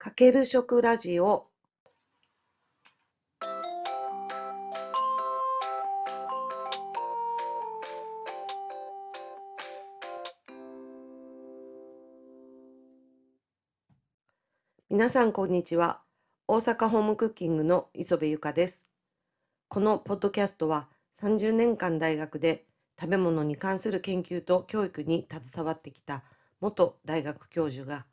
かける食ラジオ。皆さんこんにちは。大阪ホームクッキングの磯部ゆかです。このポッドキャストは30年間大学で食べ物に関する研究と教育に携わってきた元大学教授が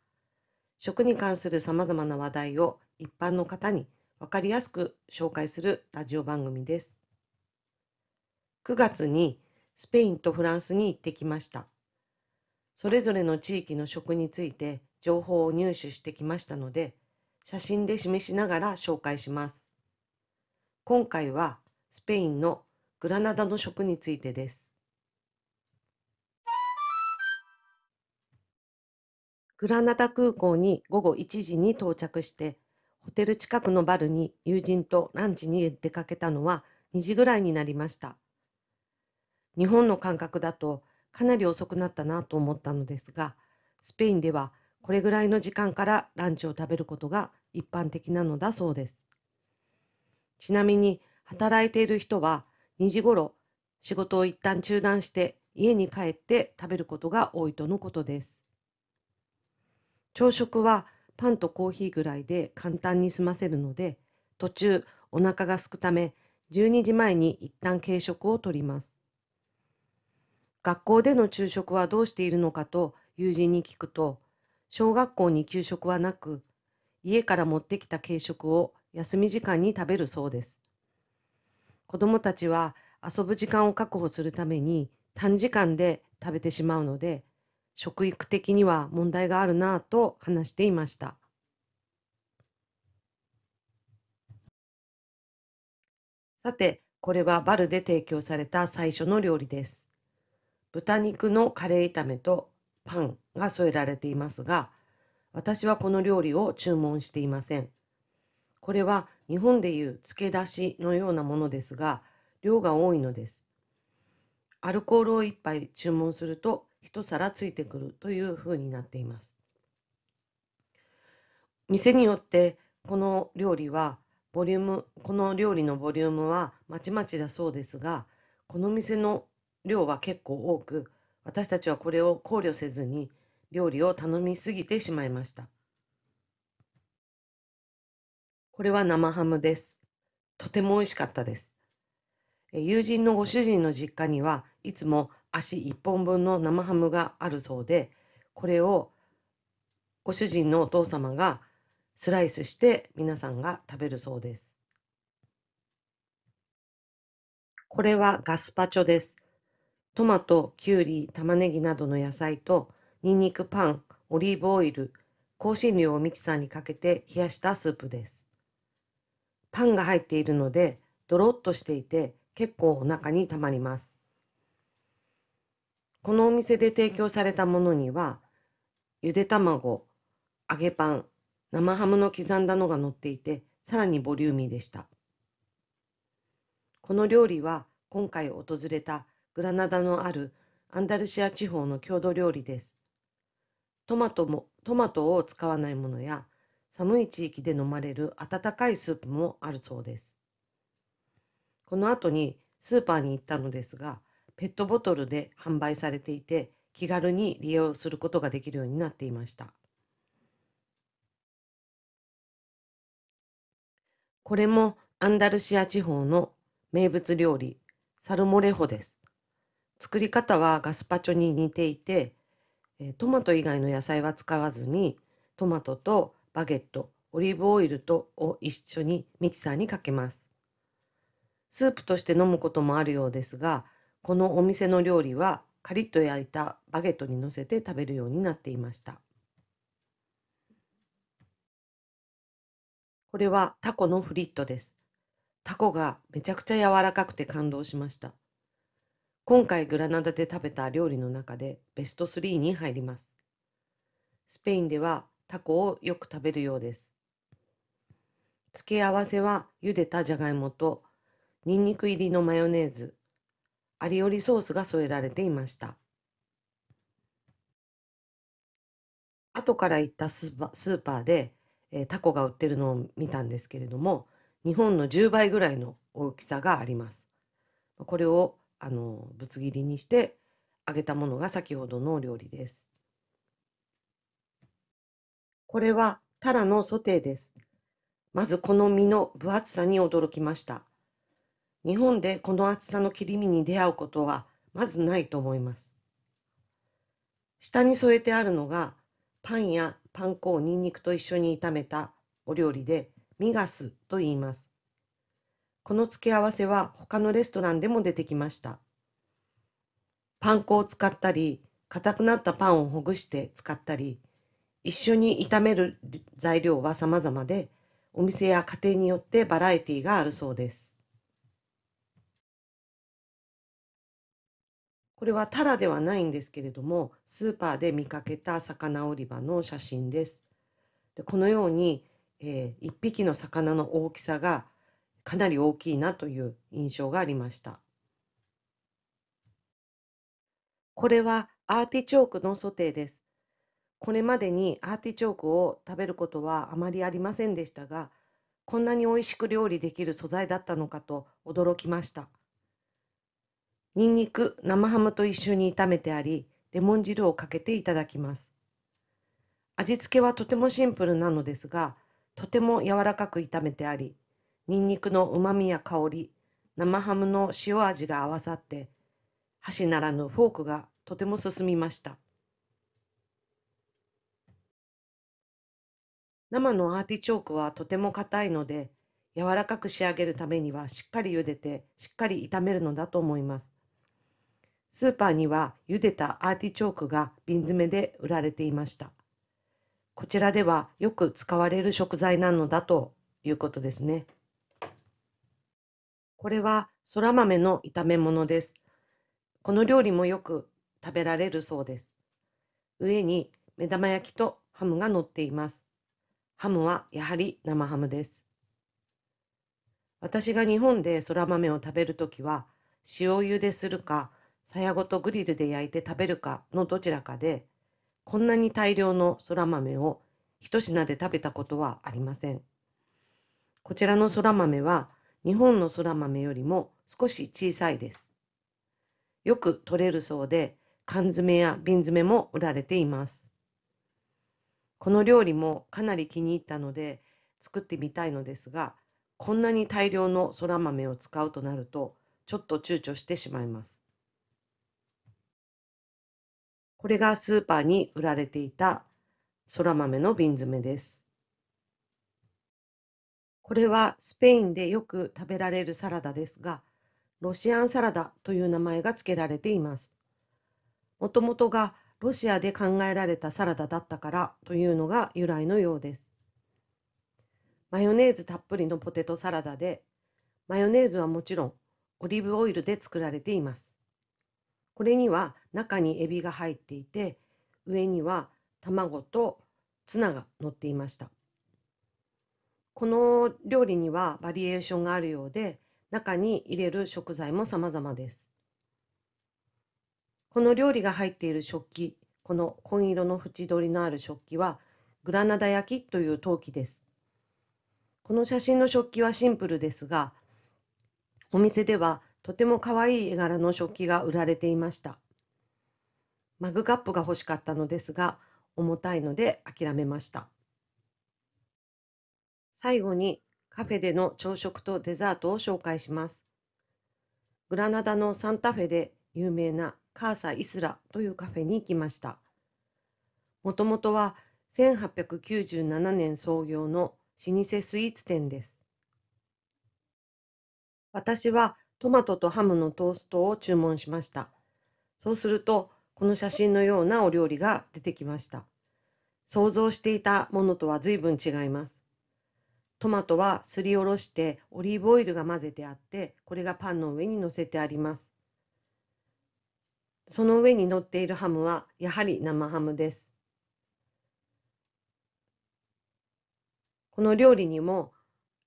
食に関するさまざまな話題を一般の方に分かりやすく紹介するラジオ番組です。9月にスペインとフランスに行ってきました。それぞれの地域の食について情報を入手してきましたので、写真で示しながら紹介します。今回はスペインのグラナダの食についてです。グラナダ空港に午後1時に到着して、ホテル近くのバルに友人とランチに出かけたのは2時ぐらいになりました。日本の感覚だとかなり遅くなったなと思ったのですが、スペインではこれぐらいの時間からランチを食べることが一般的なのだそうです。ちなみに働いている人は2時ごろ仕事を一旦中断して家に帰って食べることが多いとのことです。朝食はパンとコーヒーぐらいで簡単に済ませるので、途中お腹が空くため、12時前に一旦軽食をとります。学校での昼食はどうしているのかと友人に聞くと、小学校に給食はなく、家から持ってきた軽食を休み時間に食べるそうです。子どもたちは遊ぶ時間を確保するために短時間で食べてしまうので、食育的には問題があるなぁと話していました。さて、これはバルで提供された最初の料理です。豚肉のカレー炒めとパンが添えられていますが、私はこの料理を注文していません。これは日本でいう漬け出しのようなものですが、量が多いのです。アルコールを1杯注文すると一皿ついてくるというふうになっています。店によってこの料理はボリュームこの料理のボリュームはまちまちだそうですがこの店の量は結構多く私たちはこれを考慮せずに料理を頼みすぎてしまいました。これは生ハムです。とても美味しかったです。友人のご主人の実家にはいつも足1本分の生ハムがあるそうで、これをご主人のお父様がスライスして皆さんが食べるそうです。これはガスパチョです。トマト、キュウリ、玉ねぎなどの野菜とニンニクパン、オリーブオイル、香辛料をミキサーにかけて冷やしたスープです。パンが入っているのでドロッとしていて結構お腹にたまります。このお店で提供されたものには、ゆで卵、揚げパン、生ハムの刻んだのが乗っていて、さらにボリューミーでした。この料理は今回訪れたグラナダのあるアンダルシア地方の郷土料理です。トマトも、トマトを使わないものや、寒い地域で飲まれる温かいスープもあるそうです。この後にスーパーに行ったのですが、ペットボトルで販売されていて気軽に利用することができるようになっていました。これもアンダルシア地方の名物料理サルモレホです。作り方はガスパチョに似ていてトマト以外の野菜は使わずにトマトとバゲットオリーブオイルとを一緒にミキサーにかけます。スープとして飲むこともあるようですがこのお店の料理はカリッと焼いたバゲットに乗せて食べるようになっていました。これはタコのフリットです。タコがめちゃくちゃ柔らかくて感動しました。今回グラナダで食べた料理の中でベスト3に入ります。スペインではタコをよく食べるようです。付け合わせは茹でたじゃがいもとニンニク入りのマヨネーズ、アリオリソースが添えられていました。後から行ったスーパーでえタコが売ってるのを見たんですけれども、日本の10倍ぐらいの大きさがあります。これをあのぶつ切りにして揚げたものが先ほどのお料理です。これはタラのソテーです。まずこの身の分厚さに驚きました。日本でこの厚さの切り身に出会うことはまずないと思います。下に添えてあるのがパンやパン粉をニンニクと一緒に炒めたお料理でミガスと言います。この付け合わせは他のレストランでも出てきました。パン粉を使ったり、硬くなったパンをほぐして使ったり、一緒に炒める材料は様々で、お店や家庭によってバラエティがあるそうです。これはタラではないんですけれども、スーパーで見かけた魚売り場の写真です。でこのようにえー、1匹の魚の大きさがかなり大きいなという印象がありました。これはアーティチョークのソテーです。これまでにアーティチョークを食べることはあまりありませんでしたが、こんなに美味しく料理できる素材だったのかと驚きました。ニンニク、生ハムと一緒に炒めてあり、レモン汁をかけていただきます。味付けはとてもシンプルなのですが、とても柔らかく炒めてあり、ニンニクの旨味や香り、生ハムの塩味が合わさって、箸ならぬフォークがとても進みました。生のアーティチョークはとても硬いので、柔らかく仕上げるためにはしっかり茹でて、しっかり炒めるのだと思います。スーパーには茹でたアーティチョークが瓶詰めで売られていました。こちらではよく使われる食材なのだということですね。これはそら豆の炒め物です。この料理もよく食べられるそうです。上に目玉焼きとハムが乗っています。ハムはやはり生ハムです。私が日本でそら豆を食べるときは塩茹でするか、さやごとグリルで焼いて食べるかのどちらかで、こんなに大量のそら豆を一品で食べたことはありません。こちらのそら豆は日本のそら豆よりも少し小さいです。よく取れるそうで、缶詰や瓶詰も売られています。この料理もかなり気に入ったので作ってみたいのですが、こんなに大量のそら豆を使うとなると、ちょっと躊躇してしまいます。これがスーパーに売られていたそら豆の瓶詰めです。これはスペインでよく食べられるサラダですが、ロシアンサラダという名前が付けられています。もともとがロシアで考えられたサラダだったからというのが由来のようです。マヨネーズたっぷりのポテトサラダで、マヨネーズはもちろんオリーブオイルで作られています。これには中にエビが入っていて上には卵とツナが乗っていました。この料理にはバリエーションがあるようで中に入れる食材も様々です。この料理が入っている食器この紺色の縁取りのある食器はグラナダ焼きという陶器です。この写真の食器はシンプルですがお店ではとても可愛い絵柄の食器が売られていました。マグカップが欲しかったのですが、重たいので諦めました。最後にカフェでの朝食とデザートを紹介します。グラナダのサンタフェで有名なカーサ・イスラというカフェに行きました。もともとは1897年創業の老舗スイーツ店です。私はトマトとハムのトーストを注文しました。そうすると、この写真のようなお料理が出てきました。想像していたものとは随分違います。トマトはすりおろしてオリーブオイルが混ぜてあって、これがパンの上に乗せてあります。その上に乗っているハムはやはり生ハムです。この料理にも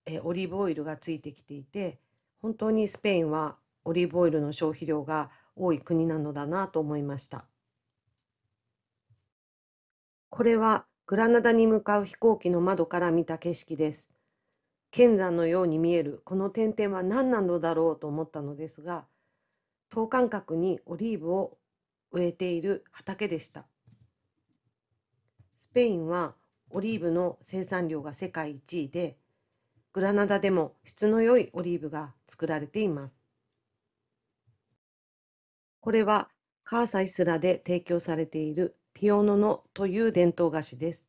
えオリーブオイルがついてきていて、本当にスペインはオリーブオイルの消費量が多い国なのだなと思いました。これはグラナダに向かう飛行機の窓から見た景色です。剣山のように見えるこの点々は何なのだろうと思ったのですが、等間隔にオリーブを植えている畑でした。スペインはオリーブの生産量が世界一位で、グラナダでも質の良いオリーブが作られています。これはカーサイスラで提供されているピオノノという伝統菓子です。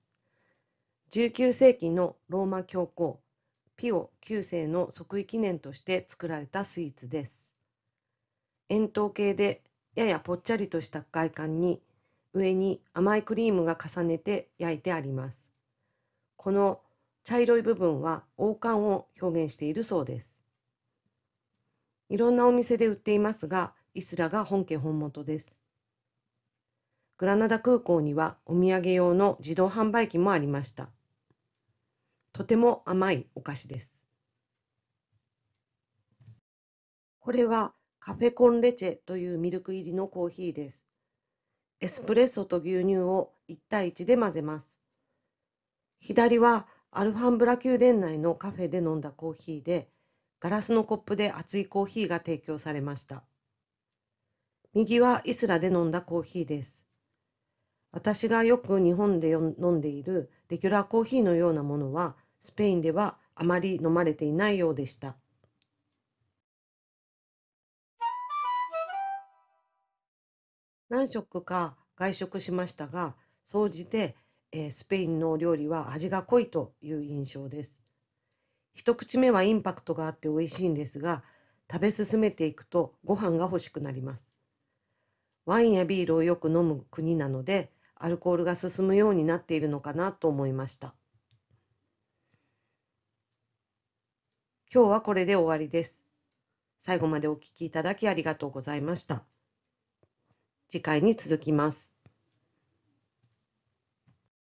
19世紀のローマ教皇ピオ9世の即位記念として作られたスイーツです。円筒形でややぽっちゃりとした外観に上に甘いクリームが重ねて焼いてあります。この茶色い部分は王冠を表現しているそうです。いろんなお店で売っていますが、イスラが本家本元です。グラナダ空港にはお土産用の自動販売機もありました。とても甘いお菓子です。これはカフェコンレチェというミルク入りのコーヒーです。エスプレッソと牛乳を1対1で混ぜます。左はアルファンブラ宮殿内のカフェで飲んだコーヒーで、ガラスのコップで熱いコーヒーが提供されました。右はイスラで飲んだコーヒーです。私がよく日本で飲んでいるレギュラーコーヒーのようなものはスペインではあまり飲まれていないようでした。何食か外食しましたが、総じて、えー、スペインの料理は味が濃いという印象です。一口目はインパクトがあって美味しいんですが、食べ進めていくとご飯が欲しくなります。ワインやビールをよく飲む国なので、アルコールが進むようになっているのかなと思いました。今日はこれで終わりです。最後までお聞きいただきありがとうございました。次回に続きます。